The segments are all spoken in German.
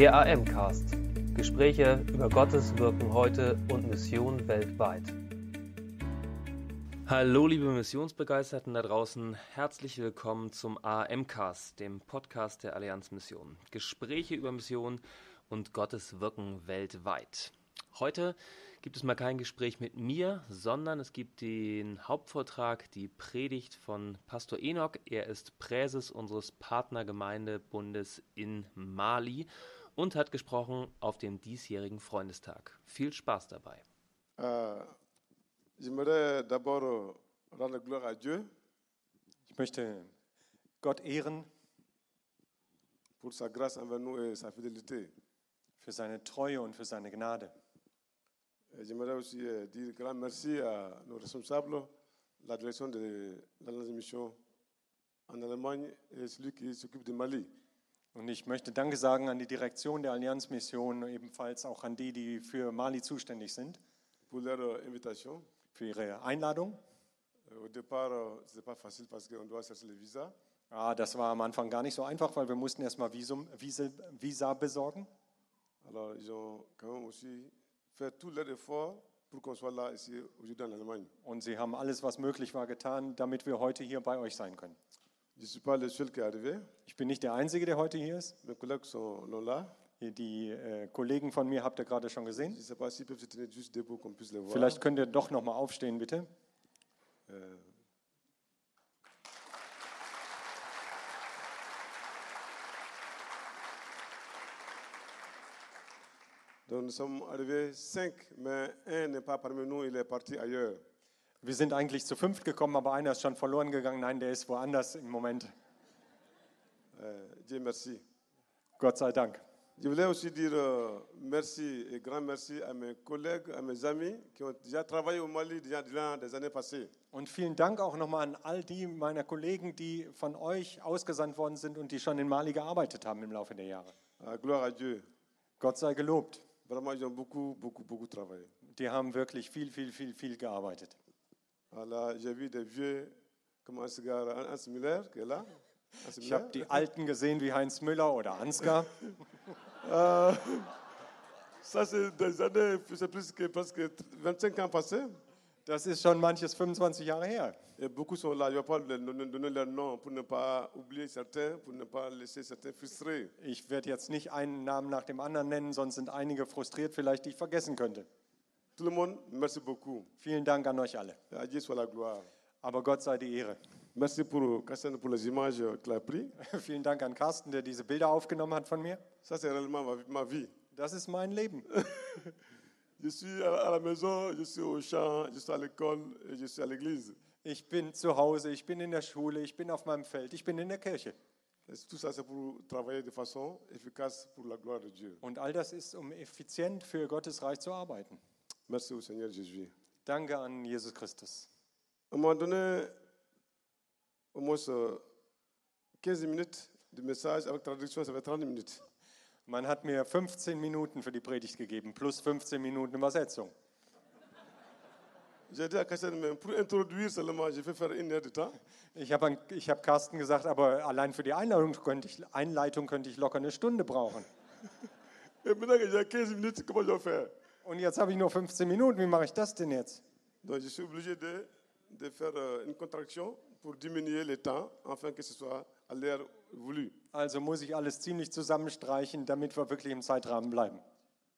Der AM-Cast. Gespräche über Gottes Wirken heute und Mission weltweit. Hallo, liebe Missionsbegeisterten da draußen. Herzlich willkommen zum AM-Cast, dem Podcast der Allianz Mission. Gespräche über Mission und Gottes Wirken weltweit. Heute gibt es mal kein Gespräch mit mir, sondern es gibt den Hauptvortrag, die Predigt von Pastor Enoch. Er ist Präses unseres Partnergemeindebundes in Mali und hat gesprochen auf dem diesjährigen Freundestag. Viel Spaß dabei. Euh, à Dieu Ich möchte Gott ehren für seine Treue und für seine Gnade. J'aimerais aussi euh, dire grand merci à nos responsables, la direction de la mission en Allemagne et celui qui s'occupe du Mali. Und ich möchte Danke sagen an die Direction der Allianzmission, ebenfalls auch an die, die für Mali zuständig sind, pour leur euh, invitation. für ihre Einladung. Euh, Au départ, euh, pas facile parce qu'on doit chercher le visa. Ja, das war am Anfang gar nicht so einfach, weil wir mussten erstmal Visum, Visa, Visa besorgen. Alors, ils ont quand même aussi fait tout leur effort pour qu'on soit là ici aujourd'hui en Allemagne. Und sie haben alles, was möglich war, getan, damit wir heute hier bei euch sein können. Ich bin nicht der Einzige, der heute hier ist. Die äh, Kollegen von mir habt ihr gerade schon gesehen. Vielleicht könnt ihr doch noch mal aufstehen, bitte. Euh, Donc nous sommes arrivés cinq, mais un n'est pas parmi nous, il est parti ailleurs. Wir sind eigentlich zu fünft gekommen, aber einer ist schon verloren gegangen. Nein, der ist woanders im Moment. Euh, Dieu merci. Gott sei Dank. Je voulais aussi dire euh, merci et grand merci à mes collègues, à mes amis qui ont déjà travaillé au Mali déjà des années passées. Und vielen Dank auch nochmal an all die meiner Kollegen, die von euch ausgesandt worden sind und die schon in Mali gearbeitet haben im Laufe der Jahre. Ah, gloire à Dieu. Gott sei gelobt. Vraiment, ils ont beaucoup, beaucoup, beaucoup travaillé. Die haben wirklich viel, viel, viel, viel gearbeitet. Voilà, j'ai vu des vieux, comme Hans, Müller, qui est là. Ich habe die Alten gesehen wie Heinz Müller oder Ansgar. Ça, c'est des années, c'est plus que presque 25 ans passés. Das ist schon manches 25 Jahre her. Ich werde jetzt nicht einen Namen nach dem anderen nennen, sonst sind einige frustriert, vielleicht die ich vergessen könnte. Tout le monde, merci beaucoup. Vielen Dank an euch alle. À Dieu soit la gloire. Aber Gott sei die Ehre. Merci pour Cassane pour les images qu'il a prises. Vielen Dank an Carsten, der diese Bilder aufgenommen hat von mir. Ça, c'est réellement ma, ma vie. Das ist mein Leben. Je suis à la maison, je suis au champ, je suis à l'école je suis à l'église. Ich bin zu Hause, ich bin in der Schule, ich bin auf meinem Feld, ich bin in der Kirche. Et tout ça, c'est pour travailler de façon efficace pour la gloire de Dieu. Und all das ist, um effizient für Gottes Reich zu arbeiten. Merci au Seigneur Jésus. Danke an Jesus Christus. On m'a donné au moins euh, 15 minutes de message avec traduction, ça fait 30 minutes. Man hat mir 15 Minuten für die Predigt gegeben, plus 15 Minuten Übersetzung. J'ai dit à Cassane, mais pour introduire seulement, je vais faire une heure de temps. Ich habe ich hab Carsten gesagt, aber allein für die Einleitung könnte, ich, Einleitung könnte ich locker eine Stunde brauchen. Et maintenant que j'ai 15 minutes, comment je vais faire Und jetzt habe ich nur 15 Minuten, wie mache ich das denn jetzt? Donc je suis obligé de, de faire euh, une contraction pour diminuer le temps, afin que ce soit à l'heure voulue. Also muss ich alles ziemlich zusammenstreichen, damit wir wirklich im Zeitrahmen bleiben.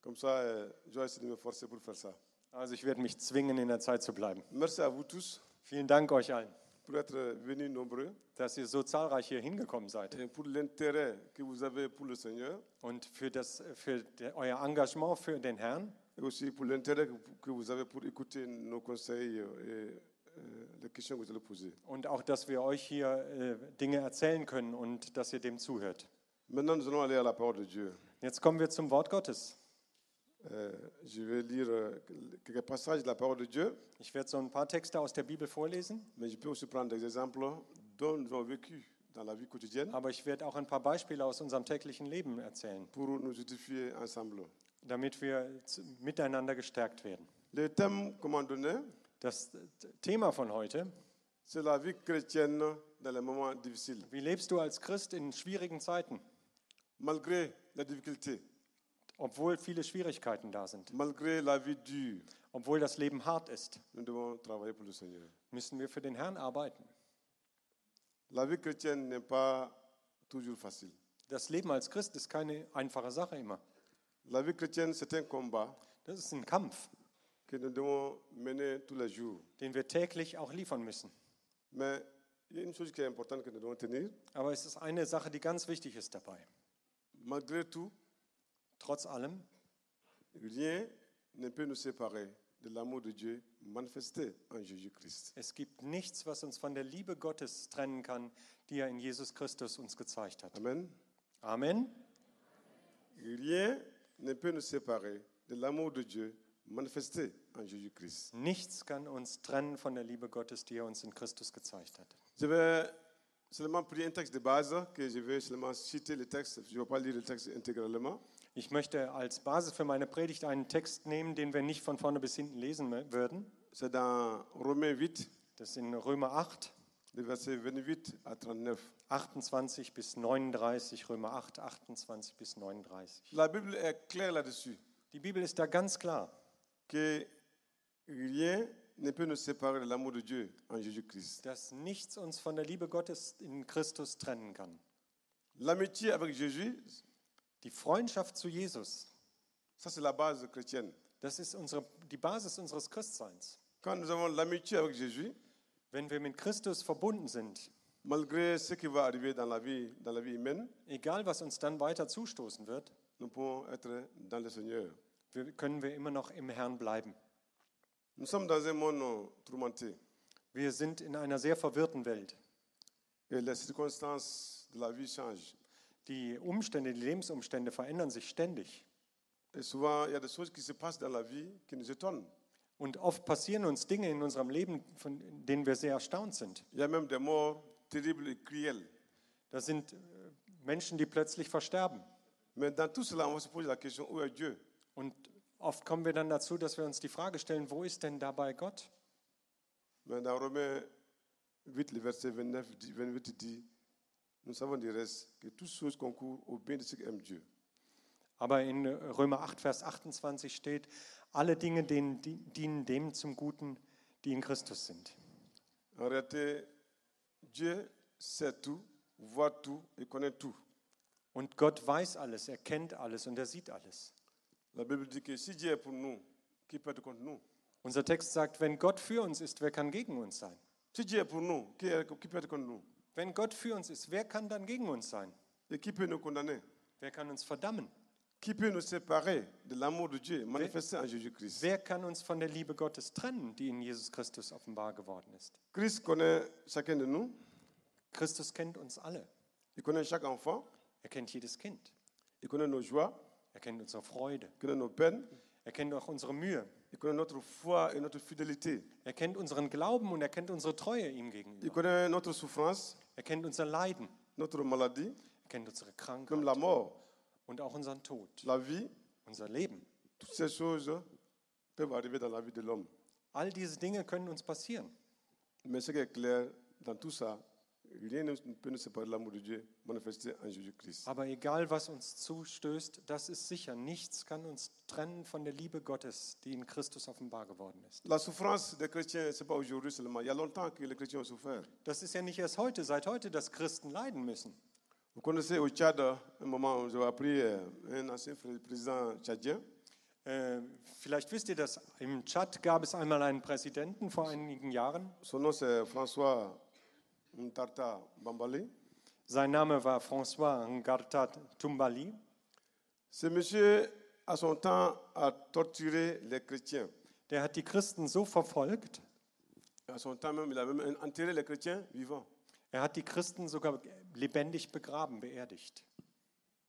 Comme ça, euh, je vais essayer de me forcer pour faire ça. Also ich werde mich zwingen, in der Zeit zu bleiben. Merci à vous tous Vielen Dank euch allen, pour être venus nombreux dass ihr so zahlreich hier hingekommen seid et pour l'intérêt que vous avez pour le Seigneur und für, das, für der, euer Engagement für den Herrn et aussi pour l'intérêt que, vous avez pour écouter nos conseils euh, et euh, les questions que vous allez poser. und auch, dass wir euch hier äh, Dinge erzählen können und dass ihr dem zuhört. Maintenant, nous allons aller à la parole de Dieu. Jetzt kommen wir zum Wort Gottes. Euh, je vais lire euh, quelques passages de la parole de Dieu, Ich werde so ein paar Texte aus der Bibel vorlesen, mais je peux aussi prendre des exemples dont nous avons vécu dans la vie quotidienne aber ich werde auch ein paar Beispiele aus unserem täglichen Leben erzählen, pour nous édifier ensemble. Damit wir miteinander gestärkt werden. Das Thema von heute, wie lebst du als Christ in schwierigen Zeiten? Malgré la difficulté, Obwohl viele Schwierigkeiten da sind, obwohl das Leben hart ist, müssen wir für den Herrn arbeiten. Das Leben als Christ ist keine einfache Sache immer. La vie chrétienne, c'est un combat Das ist ein Kampf, que nous devons mener tous les jours. den wir täglich auch liefern müssen. Mais il y a une chose qui est importante que nous devons tenir. Aber es ist eine Sache, die ganz wichtig ist dabei. Malgré tout, Trotz allem, rien ne peut nous séparer de l'amour de Dieu manifesté en Jésus-Christ. es gibt nichts, was uns von der Liebe Gottes trennen kann, die er in Jesus Christus uns gezeigt hat. Amen. Amen. Rien ne peut nous séparer de l'amour de Dieu manifesté en Jésus-Christ. Nichts kann uns trennen von der Liebe Gottes, die er uns in Christus gezeigt hat. Je vais seulement prendre un texte de base, que je vais seulement citer le texte. Je ne vais pas lire le texte intégralement. Ich möchte als Basis für meine Predigt einen Text nehmen, den wir nicht von vorne bis hinten lesen würden. C'est dans Romains 8, Das ist in Römer 8, versets 28 à 39. 28 bis 39, Römer 8, 28 bis 39. La Bible est claire là-dessus, Die Bibel ist da ganz klar, que rien ne peut nous séparer de l'amour de Dieu en Jésus-Christ. dass nichts uns von der Liebe Gottes in Christus trennen kann. L'amitié avec Jésus, Die Freundschaft zu Jesus, ça c'est la base chrétienne. das ist unsere, die Basis unseres Christseins. Quand nous avons l'amitié avec Jésus, Wenn wir mit Christus verbunden sind, malgré ce qui va arriver dans la vie, dans la vie humaine, egal was uns dann weiter zustoßen wird, nous pouvons être dans le Seigneur. wir, können wir immer noch im Herrn bleiben. Nous sommes dans un monde tourmenté Wir sind in einer sehr verwirrten Welt. et les circonstances de la vie changent. Die Umstände, die Lebensumstände verändern sich ständig. Et souvent, il y a des choses qui se passent dans la vie qui nous étonnent. Und oft passieren uns Dinge in unserem Leben, von denen wir sehr erstaunt sind. Il y a même des morts terribles et cruelles. Das sind äh, Menschen, die plötzlich versterben. Mais dans tout cela, on va se poser la question, où est Dieu Und oft kommen wir dann dazu, dass wir uns die Frage stellen, wo ist denn dabei Gott? Mais dans Romains 8, le verset 29, dit- 28 dit, nous savons du reste que toutes choses concourent au bien de ceux qui aiment Dieu. Aber in äh, Römer 8, Vers 28 steht, alle Dinge denen, die, dienen dem zum Guten, die in Christus sind. En réalité, Dieu sait tout, voit tout et connaît tout. Und Gott weiß alles, er kennt alles und er sieht alles. La Bible dit que si Dieu est pour nous, qui peut être contre nous Unser Text sagt, wenn Gott für uns ist, wer kann gegen uns sein? Si Dieu est pour nous, qui, est- qui peut être contre nous Wenn Gott für uns ist, wer kann dann gegen uns sein? Et qui peut nous condamner Wer kann uns verdammen? Qui peut nous séparer de l'amour de Dieu manifesté en Jésus-Christ Wer kann uns von der Liebe Gottes trennen, die in Jesus Christus offenbar geworden ist? Christ connaît chacun de nous, Christus kennt uns alle. il connaît chaque enfant, Er kennt jedes Kind. il connaît nos joies, Er kennt unsere Freude. il connaît nos peines, Er kennt auch unsere Mühe. il connaît notre foi et notre fidélité, Er kennt unseren Glauben und er kennt unsere Treue ihm il gegenüber. connaît notre souffrance, Er kennt unser Leiden. notre maladie, Er kennt unsere même Krankheit la mort, und auch unseren Tod, la vie. unser Leben. Toutes ces choses peuvent arriver dans la vie de l'homme. All diese Dinge können uns passieren. Mais ce qui est clair dans tout ça, rien ne peut nous séparer de l'amour de Dieu manifesté en Jésus-Christ. Aber egal, was uns zustößt, das ist sicher. Nichts kann uns trennen von der Liebe Gottes, die in Christus offenbar geworden ist. La souffrance des chrétiens, pas aujourd'hui seulement. Il y a longtemps que les chrétiens ont souffert. Das ist ja nicht erst heute, seit heute, dass Christen leiden müssen. Vous connaissez au Tchad, un moment où j'ai appris euh, un ancien président tchadien, Äh, vielleicht wisst ihr das, im Tschad gab es einmal einen Präsidenten vor einigen Jahren. son nom c'est François Ntarta Bambali. Sein Name war François Ngarta Tumbali. Ce monsieur, à son temps, a torturé les chrétiens. Der hat die Christen so verfolgt, À son temps même, il a même enterré les chrétiens vivants. er hat die Christen sogar lebendig begraben, beerdigt.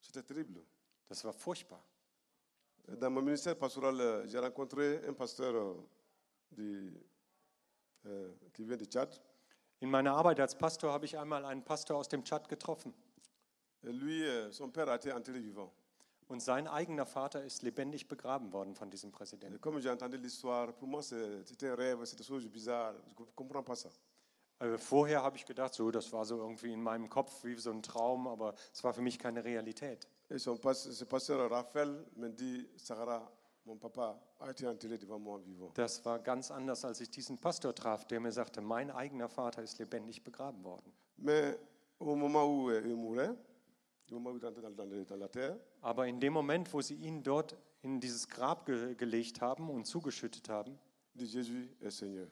C'était terrible. Das war furchtbar. Dans mon ministère pastoral, euh, j'ai rencontré un pasteur euh, du- euh, qui vient du Tchad. In meiner Arbeit als Pastor habe ich einmal einen Pastor aus dem Tschad getroffen. Et lui, euh, son père a été enterré vivant. Und sein eigener Vater ist lebendig begraben worden von diesem Et Präsidenten. comme j'ai entendu l'histoire, pour moi, c'est- c'était un rêve, c'était des choses bizarres. Je ne comprends pas ça. Äh, vorher habe ich gedacht, so, das war so irgendwie in meinem Kopf wie so ein Traum, aber es war für mich keine Realität. Et son pas- ce pasteur Raphaël me dit, Sahara, mon papa a été enterré devant moi vivant. Das war ganz anders, als ich diesen Pastor traf, der mir sagte, mein eigener Vater ist lebendig begraben worden. Mais au moment où il mourait, au moment où il rentrait dans, dans le- dans la terre, Aber in dem Moment, wo sie ihn dort in dieses Grab ge gelegt haben und zugeschüttet haben, dit Jésus est Seigneur.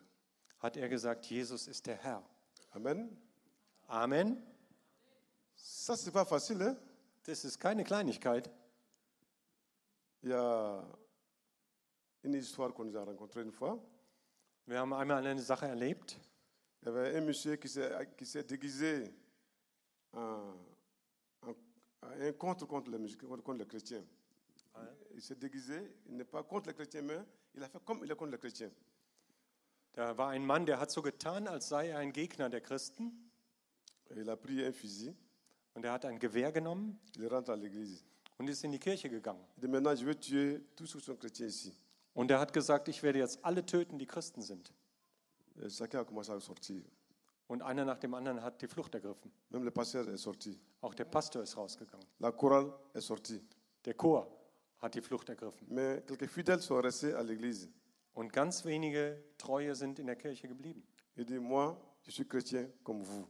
Hat er gesagt, Jesus ist der Herr. Amen. Amen. Ça, c'est pas facile. Hein? Das ist keine Kleinigkeit. Il y a une histoire qu'on nous a rencontrée une fois. Wir haben einmal eine Sache erlebt. Il y avait un monsieur qui s'est, déguisé en, en- un contre contre les, contre les chrétiens. Il s'est déguisé, il n'est pas contre les chrétiens, mais il a fait comme il est contre les chrétiens. Da war ein Mann, der hat so getan, als sei er ein Gegner der Christen. Et il a pris un fusil, Und er hat ein Gewehr genommen il rentre à l'église. und ist in die Kirche gegangen. Dit maintenant, je vais tuer tous ceux qui sont chrétiens ici. Und er hat gesagt, ich werde jetzt alle töten, die Christen sind. Et chacun a commencé à sortir. Und einer nach dem anderen hat die Flucht ergriffen. Même le pasteur est sorti. Auch der Pastor ist rausgegangen. La chorale est sortie. Der Chor hat die Flucht ergriffen. Mais quelques fidèles sont restés à l'église. Und ganz wenige Treue sind in der Kirche geblieben. Il dit, moi, je suis chrétien comme vous.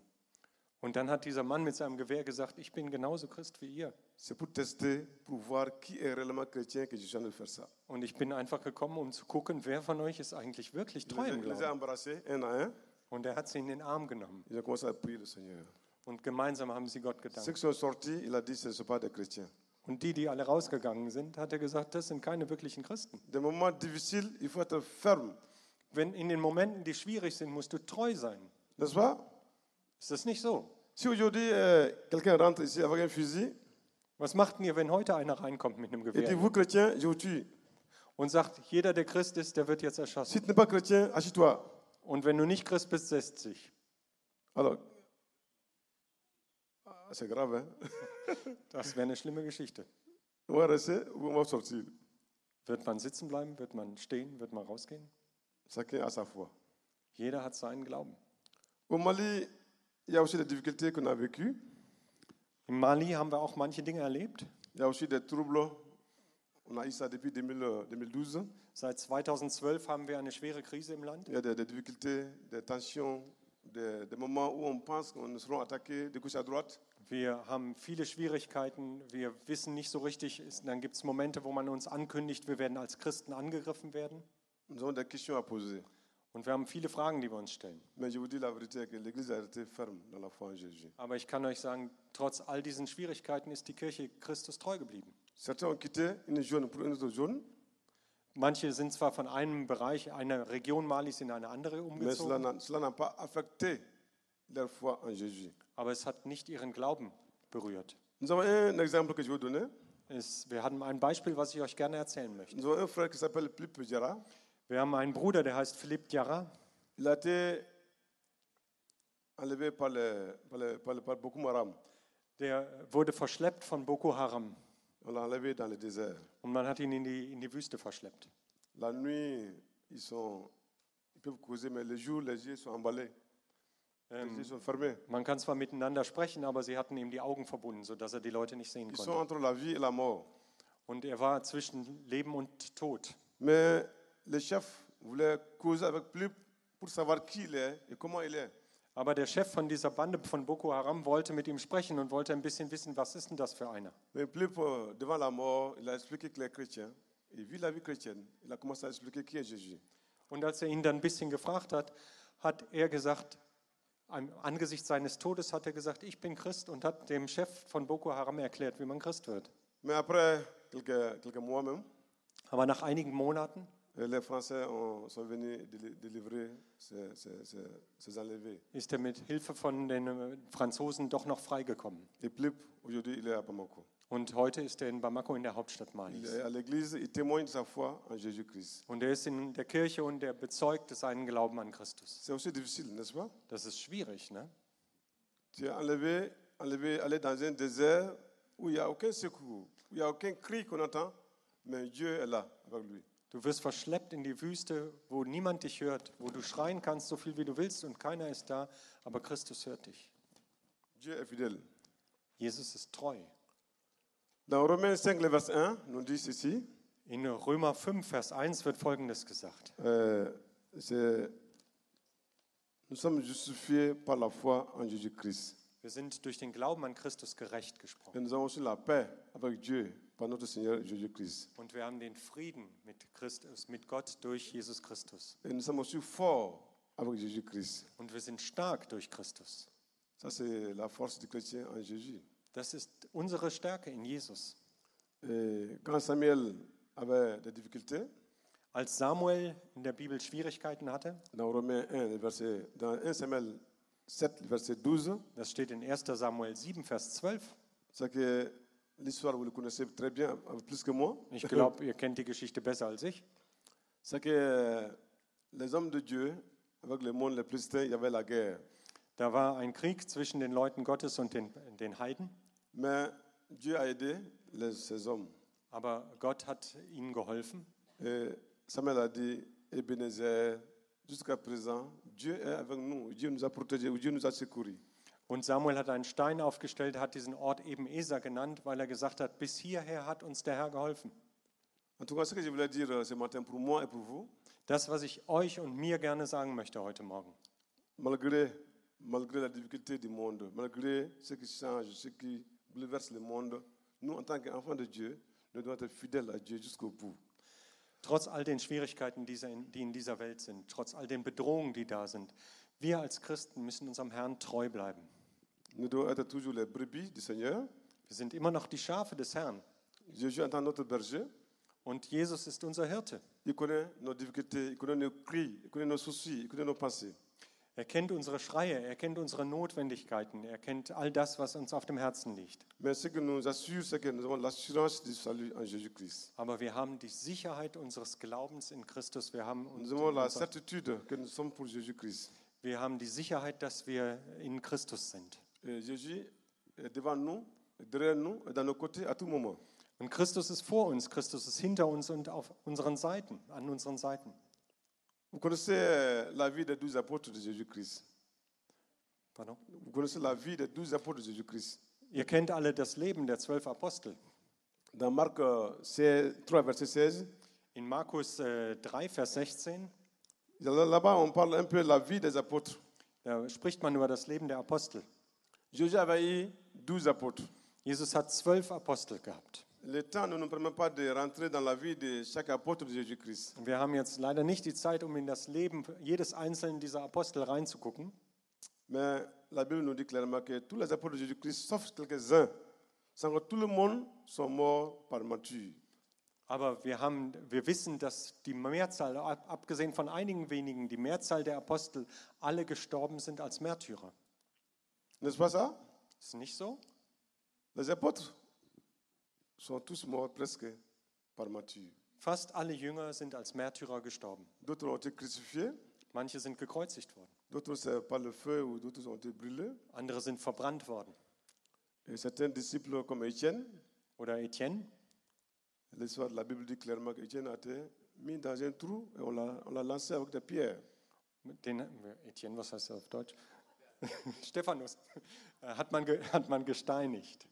Und dann hat dieser Mann mit seinem Gewehr gesagt, ich bin genauso Christ wie ihr. C'est pour tester, pour voir qui est réellement chrétien que je suis en train de faire ça. Und ich bin einfach gekommen, um zu gucken, wer von euch ist eigentlich wirklich treu im les Glauben. embrassés un à un. Und er hat sie in den Arm genommen. Ils ont commencé à prier le Seigneur. Und gemeinsam haben sie Gott Ceux gedankt. qui sont sortis, il a dit, ce ne sont pas des chrétiens. Und die, die alle rausgegangen sind, hat er gesagt, das sind keine wirklichen Christen. Des moments difficiles, il faut être ferme. Wenn in den Momenten, die schwierig sind, musst du treu sein. N'est-ce pas Ist das nicht so? Si aujourd'hui, euh, quelqu'un rentre ici avec un fusil Was macht ihr, wenn heute einer reinkommt mit einem et dit, Gewehr vous chrétien, je vous tue. und sagt, jeder, der Christ ist, der wird jetzt erschossen? Tu n'es pas chrétien. Und wenn du nicht Christ bist, setzt sich. Alors, ah, c'est grave, Das wäre eine schlimme Geschichte. Va. Wird man sitzen bleiben? Wird man stehen? Wird man rausgehen? Chacun a sa foi. Jeder hat seinen Glauben. Au Mali, il y a aussi des difficultés qu'on a vécues. Im Mali haben wir auch manche Dinge erlebt. Il y a aussi des troubles. On a eu ça depuis 2000, euh, 2012. Seit 2012 haben wir eine schwere Krise im Land. Il y a des, des difficultés, des tensions, des, des moments où on pense qu'on de gauche à droite. Wir haben viele Schwierigkeiten. Wir wissen nicht so richtig. Dann gibt es Momente, wo man uns ankündigt, wir werden als Christen angegriffen werden. Nous avons des questions à poser. Und wir haben viele Fragen, die wir uns stellen. Aber ich kann euch sagen, trotz all diesen Schwierigkeiten ist die Kirche Christus treu geblieben. Manche sind zwar von einem Bereich, einer Region Malis in eine andere umgezogen, aber es hat nicht ihren Glauben berührt. Nous avons un exemple que je vais vous donner. Es, wir hatten ein Beispiel, was ich euch gerne erzählen möchte. Nous avons un frère qui s'appelle Philippe Jara. Wir haben einen Bruder, der heißt Philipp Diarra. Il a été enlevé par, les, par, les, par, les, par Boko Haram. Der wurde verschleppt von Boko Haram On l'a enlevé dans le désert. und man hat ihn in die, in die Wüste verschleppt. La nuit, ils, sont, ils peuvent causer, mais le jour, les yeux sont emballés. Ähm, man kann zwar miteinander sprechen, aber sie hatten ihm die Augen verbunden, sodass er die Leute nicht sehen konnte. entre la vie et la mort. Und er war zwischen Leben und Tod. Mais le chef voulait causer avec plus pour savoir qui il est et comment il est. Aber der Chef von dieser Bande von Boko Haram wollte mit ihm sprechen und wollte ein bisschen wissen, was ist denn das für einer? Und als er ihn dann ein bisschen gefragt hat, hat er gesagt, angesichts seines Todes hat er gesagt, ich bin Christ und hat dem Chef von Boko Haram erklärt, wie man Christ wird. Mais après quelques, quelques mois même, Aber nach einigen Monaten euh, les Français ont- sont venus déli- délivrer ces, ces- ces- ces enlevés. ist er mit Hilfe von den äh, Franzosen doch noch freigekommen. Et Philippe, aujourd'hui, il est à Bamako. Und heute ist er in Bamako in der Hauptstadt Il Malis. est à l'église, il témoigne de sa foi en Jésus-Christ. Und er ist in der Kirche und er bezeugt seinen Glauben an Christus. C'est aussi difficile, n'est-ce pas Das ist schwierig, ne? Tu es enlevé, enlevé, aller dans un désert où il n'y a aucun secours, où il n'y a aucun cri qu'on entend, mais Dieu est là avec lui. Du wirst verschleppt in die Wüste, wo niemand dich hört, wo du schreien kannst, so viel wie du willst und keiner ist da, aber Christus hört dich. Dieu est fidèle. Jesus ist treu. Dans Romains 5, le verset 1, nous dit ceci. In Römer 5, Vers 1 wird Folgendes gesagt. Euh, c'est- nous sommes justifiés par la foi en Jésus-Christ. Wir sind durch den Glauben an Christus gerecht Et gesprochen. nous avons aussi la paix avec Dieu par notre Seigneur Jésus-Christ. Und wir haben den Frieden mit Christus, mit Gott durch Jesus Christus. Et nous sommes aussi forts avec Jésus-Christ. Und wir sind stark durch Christus. Ça, c'est la force du chrétien en Jésus. Das ist unsere Stärke in Jesus. Et quand Samuel avait des difficultés, Als Samuel in der Bibel Schwierigkeiten hatte, dans Romains 1, le verset, dans 1 Samuel 7, le verset 12, das steht in 1 Samuel 7, Vers 12. c'est que l'histoire, vous le connaissez très bien, plus que moi. Ich glaube, ihr kennt die Geschichte besser als ich. C'est que les hommes de Dieu, avec le monde, les Philistins, il y avait la guerre. Da war ein Krieg zwischen den Leuten Gottes und den, den Heiden, Mais Dieu a aidé les- ces hommes. aber Gott hat ihnen geholfen. Et Samuel a dit, Ebenezer, jusqu'à présent, Dieu est avec nous. Dieu nous a protégés, Dieu nous a secourus. Und Samuel hat einen Stein aufgestellt, hat diesen Ort eben Eser genannt, weil er gesagt hat, bis hierher hat uns der Herr geholfen. En tout cas, ce que je voulais dire euh, ce matin pour moi et pour vous, Das, was ich euch und mir gerne sagen möchte heute Morgen. malgré, malgré la difficulté du monde, malgré ce qui change, ce qui bouleverse le monde, nous, en tant qu'enfants de Dieu, nous devons être fidèles à Dieu jusqu'au bout. Trotz all den Schwierigkeiten, die in- die in dieser Welt sind, trotz all den Bedrohungen, die da sind, wir als Christen müssen unserem Herrn treu bleiben. Nous devons être toujours les brebis du Seigneur. Wir sind immer noch die Schafe des Herrn. Jésus entend notre berger. Und Jesus ist unser Hirte. Il connaît nos difficultés, il connaît nos cris, il connaît nos soucis, il connaît nos pensées. Er kennt unsere Schreie, er kennt unsere Notwendigkeiten, er kennt all das, was uns auf dem Herzen liegt. Mais ce qui nous assure, c'est que nous avons l'assurance du salut en Jésus-Christ. Aber wir haben die Sicherheit unseres Glaubens in Christus. Wir haben, Nous avons la unser, certitude que nous sommes pour Jésus-Christ. wir haben die Sicherheit, dass wir in Christus sind. Et Jésus est devant nous, derrière nous et dans nos côtés à tout moment. Und Christus ist vor uns, Christus ist hinter uns und auf unseren Seiten, an unseren Seiten. Vous connaissez euh, la vie des douze apôtres de Jésus-Christ. Pardon? Vous connaissez la vie des douze apôtres de Jésus-Christ. Ihr kennt alle das Leben der zwölf Apostel. Dans Marc euh, 16, 3, verset 16, In Markus äh, 3, Vers 16, là- là-bas, on parle un peu de la vie des apôtres. da spricht man über das Leben der Apostel. Jésus avait eu douze apôtres. Jesus hat zwölf Apostel gehabt. Le temps ne nous permet pas de rentrer dans la vie de chaque apôtre de Jésus-Christ. Wir haben jetzt leider nicht die Zeit, um in das Leben jedes einzelnen dieser Apostel reinzugucken. Mais la Bible nous dit clairement que tous les apôtres de Jésus-Christ, sauf quelques-uns, sans que tout le monde sont morts par nature. Aber wir, haben, wir wissen, dass die Mehrzahl, ab- abgesehen von einigen wenigen, die Mehrzahl der Apostel alle gestorben sind als Märtyrer. N'est-ce pas ça Ist nicht so? Les apôtres sont tous morts presque par nature. Fast alle Jünger sind als Märtyrer gestorben. D'autres ont été crucifiés, Manche sind gekreuzigt worden, d'autres c'est par le feu ou d'autres ont été brûlés. andere sind verbrannt worden. Et certains disciples comme Étienne, Oder Etienne, l'histoire de la Bible dit clairement qu'Étienne a été mis dans un trou et on l'a on l'a lancé avec des pierres. den, Etienne, was heißt das auf Deutsch? Stephanus, hat man, hat man gesteinigt.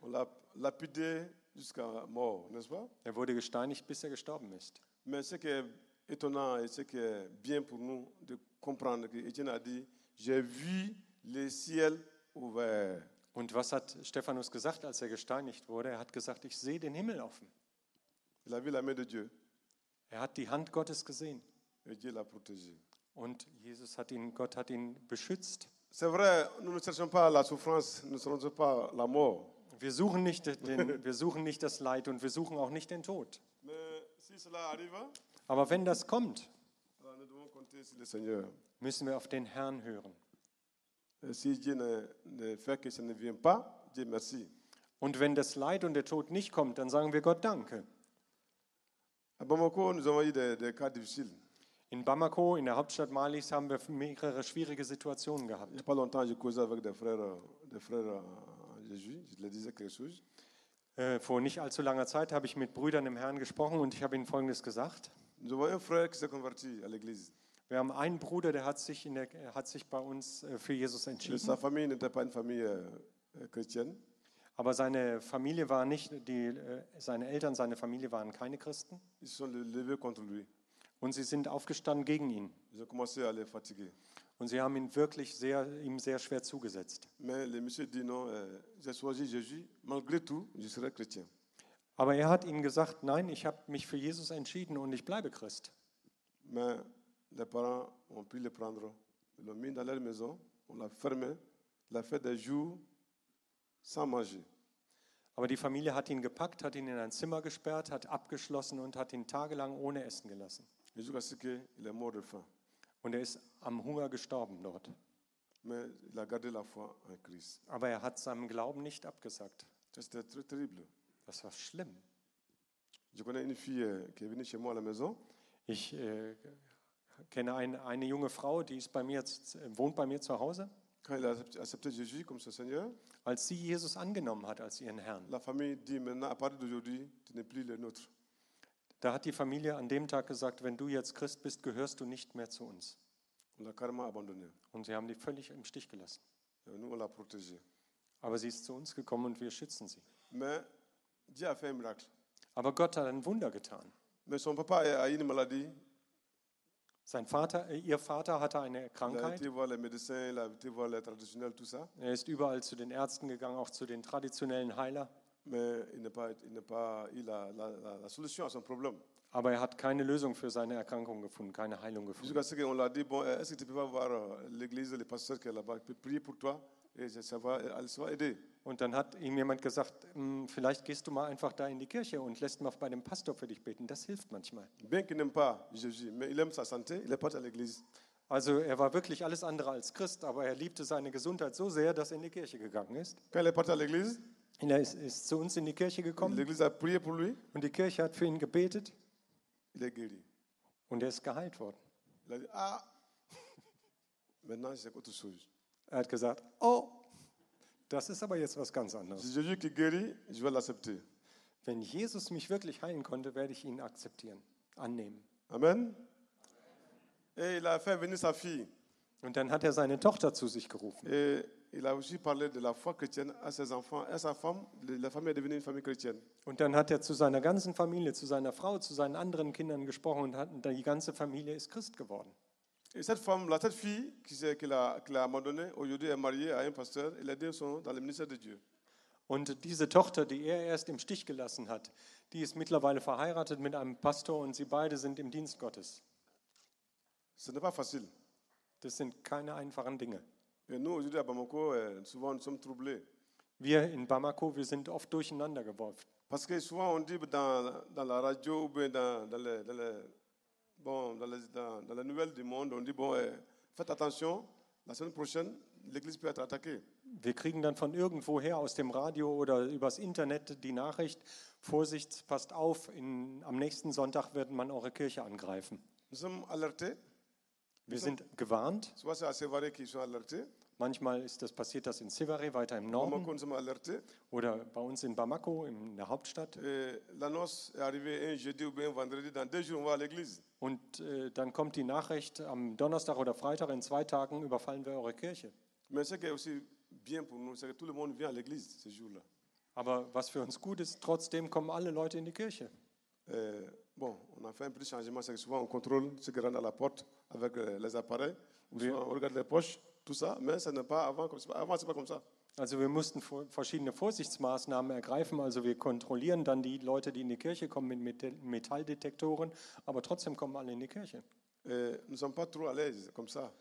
On l'a lapidé jusqu'à mort, n'est-ce pas Er wurde gesteinigt, bis er gestorben ist. Mais ce qui est étonnant et ce qui est bien pour nous de comprendre que Étienne a dit J'ai vu le ciel ouvert. Und was hat Stephanus gesagt, als er gesteinigt wurde? Er hat gesagt, ich sehe den Himmel offen. Il a vu la main de Dieu Er hat die Hand Gottes gesehen. et Dieu l'a protégé. Und Jesus hat ihn, Gott hat ihn beschützt. C'est vrai, nous ne cherchons pas la souffrance, nous ne cherchons pas la mort. Wir suchen, nicht den, wir suchen nicht das Leid und wir suchen auch nicht den Tod. Aber wenn das kommt, müssen wir auf den Herrn hören. Ne, ne ne. Und wenn das Leid und der Tod nicht kommt, dann sagen wir Gott Danke. In Bamako, in der Hauptstadt Malis, haben wir mehrere schwierige Situationen gehabt. Äh, vor nicht allzu langer Zeit habe ich mit Brüdern im Herrn gesprochen und ich habe ihnen Folgendes gesagt. Wir haben einen Bruder, der hat sich, in der, hat sich bei uns äh, für Jesus entschieden. Euh, euh. Aber seine Familie war nicht, die, äh, seine Eltern, seine Familie waren keine Christen. Und sie sind aufgestanden gegen ihn. Und sie haben ihn wirklich sehr, ihm sehr schwer zugesetzt. Mais le monsieur dit non, euh, j'ai choisi Jésus. Malgré tout, je serai chrétien. Aber er hat ihnen gesagt, nein, ich habe mich für Jesus entschieden und ich bleibe Christ. Mais les parents ont pu le prendre. Ils l'ont mis dans leur maison. On l'a fermé. Il a fait des jours sans manger. Aber die Familie hat ihn gepackt, hat ihn in ein Zimmer gesperrt, hat abgeschlossen und hat ihn tagelang ohne Essen gelassen. Jusqu'à ce qu'il est mort de faim. Und er ist am Hunger gestorben dort. Mais il a gardé la foi en Christ. Aber er hat seinem Glauben nicht abgesagt. C'était très terrible. Das war schlimm. Je connais une fille euh, qui est venue chez moi à la maison. Ich äh, kenne ein, eine junge Frau, die ist bei mir, wohnt bei mir zu Hause. Quand il a accepté- accepté Jésus comme son Seigneur, Als sie Jesus angenommen hat als ihren Herrn, la famille dit maintenant, à partir d'aujourd'hui, tu n'es plus le nôtre. Da hat die Familie an dem Tag gesagt, wenn du jetzt Christ bist, gehörst du nicht mehr zu uns. Und sie haben die völlig im Stich gelassen. Aber sie ist zu uns gekommen und wir schützen sie. Aber Gott hat ein Wunder getan. Sein Vater, äh, ihr Vater hatte eine Krankheit. Er ist überall zu den Ärzten gegangen, auch zu den traditionellen Heiler. Mais il n'a pas, il n'a pas eu la, la- la- la solution à son problème. Aber er hat keine Lösung für seine Erkrankung gefunden, keine Heilung gefunden. Jusqu'à ce qu'on l'a dit, bon, est-ce que tu peux pas voir euh, l'église, le pasteur qui est là-bas, il peut prier pour toi et ça ça va, elle se va aider. Und dann hat ihm jemand gesagt, "Hm, vielleicht gehst du mal einfach da in die Kirche und lässt mal bei dem Pastor für dich beten. Das hilft manchmal. Bien qu'il n'aime pas Jésus, mais il aime sa santé, il est parti à l'église. Also er war wirklich alles andere als Christ, aber er liebte seine Gesundheit so sehr, dass er in die Kirche gegangen ist. Quand il est parti à l'église, Und er ist, ist zu uns in die Kirche gekommen und die Kirche hat für ihn gebetet und er ist geheilt worden. Ah. Er hat gesagt, oh, das ist aber jetzt was ganz anderes. Wenn Jesus mich wirklich heilen konnte, werde ich ihn akzeptieren, annehmen. Amen. Und dann hat er seine Tochter zu sich gerufen. Il a aussi parlé de la foi chrétienne à ses enfants à sa femme. La famille est devenue une famille chrétienne. Und dann hat er zu seiner ganzen Familie, zu seiner Frau, zu seinen anderen Kindern gesprochen und hat, die ganze Familie ist Christ geworden. Et cette femme, là, cette fille qui qu'il a, qu'il a abandonnée, aujourd'hui est mariée à un pasteur et les deux sont dans le ministère de Dieu. Und diese Tochter, die er erst im Stich gelassen hat, die ist mittlerweile verheiratet mit einem Pastor und sie beide sind im Dienst Gottes. Ce n'est pas facile. Das sind keine einfachen Dinge. Euh. Wir in Bamako, wir sind oft durcheinander geworfen. Parce que souvent on dit dans, dans la radio ou bien dans, dans les, dans les- bon, dans, les, dans, dans les nouvelles du monde, on dit bon, euh, faites attention, la semaine prochaine, l'église peut être attaquée. Wir kriegen dann von irgendwoher aus dem Radio oder übers Internet die Nachricht, Vorsicht, passt auf, in, am nächsten Sonntag wird man eure Kirche angreifen. Nous sommes alertés. Wir sind gewarnt. Manchmal ist das passiert das in Sivare, weiter im Norden, oder bei uns in Bamako, in der Hauptstadt. L'église. Und äh, dann kommt die Nachricht, am Donnerstag oder Freitag in zwei Tagen überfallen wir eure Kirche. Aber was für uns gut ist, trotzdem kommen alle Leute in die Kirche. Euh, bon, on a fait un petit changement, c'est que souvent on contrôle ceux qui rentrent à la porte avec euh, les appareils. Oui. Souvent, on regarde les poches, tout ça, mais ce n'est pas avant comme ça. Avant, c'est pas comme ça. Also wir mussten verschiedene Vorsichtsmaßnahmen ergreifen. Also wir kontrollieren dann die Leute, die in die Kirche kommen mit Meta- Metalldetektoren, aber trotzdem kommen alle in die Kirche. Et nous ne sommes pas trop à l'aise comme ça.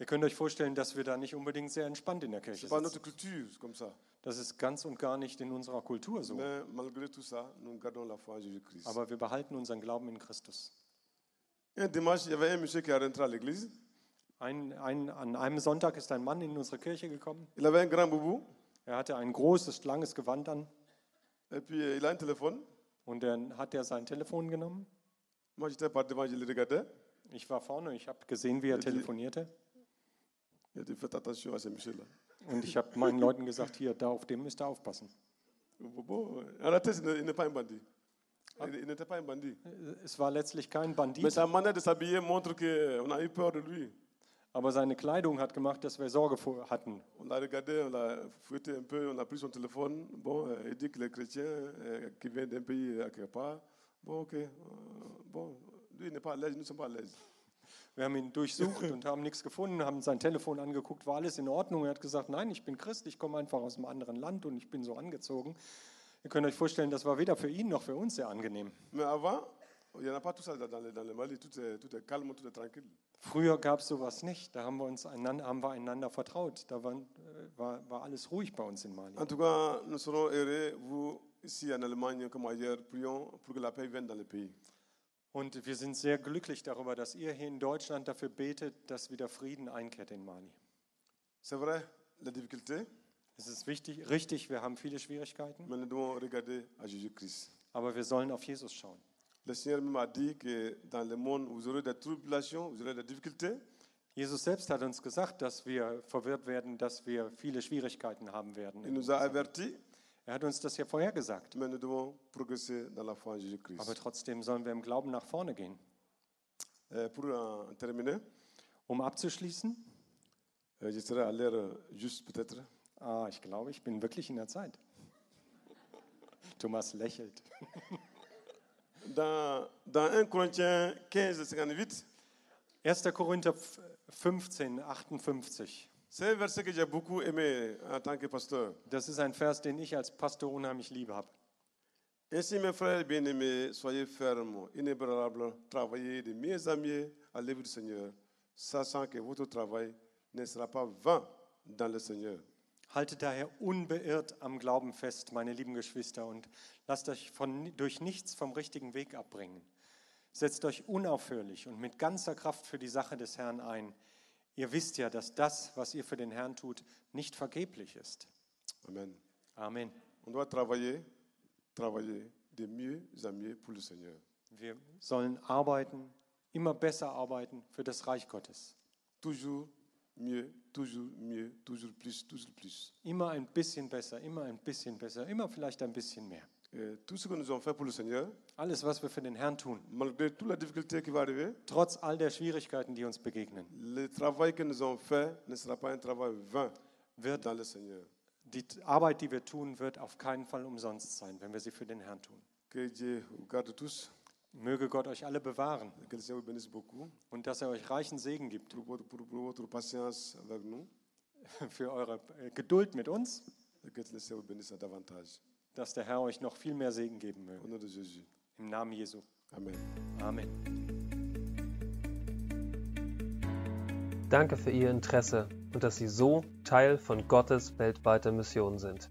Ihr könnt euch vorstellen, dass wir da nicht unbedingt sehr entspannt in der Kirche ça. Das ist ganz und gar nicht in unserer Kultur so. Aber wir behalten unseren Glauben in Christus. Ein, ein, an einem Sonntag ist ein Mann in unsere Kirche gekommen. Er hatte ein großes, langes Gewand an euh, und dann hat er sein Telefon genommen. Ich war vorne, ich habe gesehen, wie er telefonierte. Dit, faites attention à ce monsieur-là. Und ich habe meinen Leuten gesagt, hier, da auf dem müsst ihr aufpassen. Bon, en réalité, il n'est- il n'est pas un bandit. Il il n'était pas un bandit. Es war letztlich kein Mais Bandit, sa manière de s'habiller montre qu'on a eu peur de lui. aber seine Kleidung hat gemacht, dass wir Sorge vor hatten. On l'a regardé, on l'a fouetté un peu, on a pris son téléphone. Bon, il dit qu'il est chrétien, euh, qu'il vient d'un pays à quelque part. Bon, ok. bon, lui, il n'est pas à l'aise, nous ne sommes pas à l'aise. Wir haben ihn durchsucht und haben nichts gefunden, haben sein Telefon angeguckt, war alles in Ordnung. Er hat gesagt, nein, ich bin Christ, ich komme einfach aus einem anderen Land und ich bin so angezogen. Ihr könnt euch vorstellen, das war weder für ihn noch für uns sehr angenehm. Mais avant, il n'y en a pas tout ça dans le, dans le Mali. Tout est, tout est calme, tout est tranquille. Früher gab es sowas nicht, da haben wir, uns einander, haben wir einander vertraut. Da waren, äh, war, war alles ruhig bei uns in Mali. En tout cas, nous serons heureux, vous, ici en Allemagne comme ailleurs, prions pour que la paix vienne dans le pays. Und wir sind sehr glücklich darüber, dass ihr hier in Deutschland dafür betet, dass wieder Frieden einkehrt in Mali. C'est vrai, les difficultés, Es ist wichtig, richtig, wir haben viele Schwierigkeiten, mais nous devons regarder à Jésus-Christ. aber wir sollen auf Jesus schauen. Le Seigneur m'a dit que dans le monde, vous aurez des tribulations, vous aurez des difficultés, Jesus selbst hat uns gesagt, dass wir verwirrt werden, dass wir viele Schwierigkeiten haben werden. Il nous a avertis, Er hat uns das ja vorhergesagt. mais nous devons progresser dans la foi en Jésus-Christ. Aber trotzdem sollen wir im Glauben nach vorne gehen. Euh, pour en terminer, Um abzuschließen, euh, je serai à l'heure euh, juste peut-être. ah, ich glaube, ich bin wirklich in der Zeit. Thomas lächelt. Dans, dans 1 Corinthiens 15, 58, 1. Korinther 15, 58. Das ist ein Vers, den ich als Pastor unheimlich liebe habe. Ainsi, mes frères bien-aimés, soyez fermes, inébranlables, travaillez de mieux en mieux à l'œuvre du Seigneur, sachant que votre travail ne sera pas vain dans le Seigneur. Haltet daher unbeirrt am Glauben fest, meine lieben Geschwister, und lasst euch von, durch nichts vom richtigen Weg abbringen. Setzt euch unaufhörlich und mit ganzer Kraft für die Sache des Herrn ein. Ihr wisst ja, dass das, was ihr für den Herrn tut, nicht vergeblich ist. Amen. Amen. On doit travailler, travailler de mieux en mieux pour le Seigneur. Wir sollen arbeiten, immer besser arbeiten für das Reich Gottes. Toujours mieux, toujours mieux, toujours plus, toujours plus. Immer ein bisschen besser, immer ein bisschen besser, immer vielleicht ein bisschen mehr. Tout ce que nous avons fait pour le Seigneur, Alles, was wir für den Herrn tun, malgré toute la difficulté qui va arriver, trotz all der Schwierigkeiten, die uns begegnen, le travail que nous avons fait ne sera pas un travail vain wird dans le Seigneur. Die Arbeit, die wir tun, wird auf keinen Fall umsonst sein, wenn wir sie für den Herrn tun. Que Dieu vous garde tous, Möge Gott euch alle bewahren und dass er euch reichen Segen gibt für eure äh, Geduld mit uns, que le Seigneur vous bénisse davantage. Dass der Herr euch noch viel mehr Segen geben Au möge. nom de Jésus. Im Namen Jesu. Amen. Amen. Danke für Ihr Interesse und dass Sie so Teil von Gottes weltweiter Mission sind.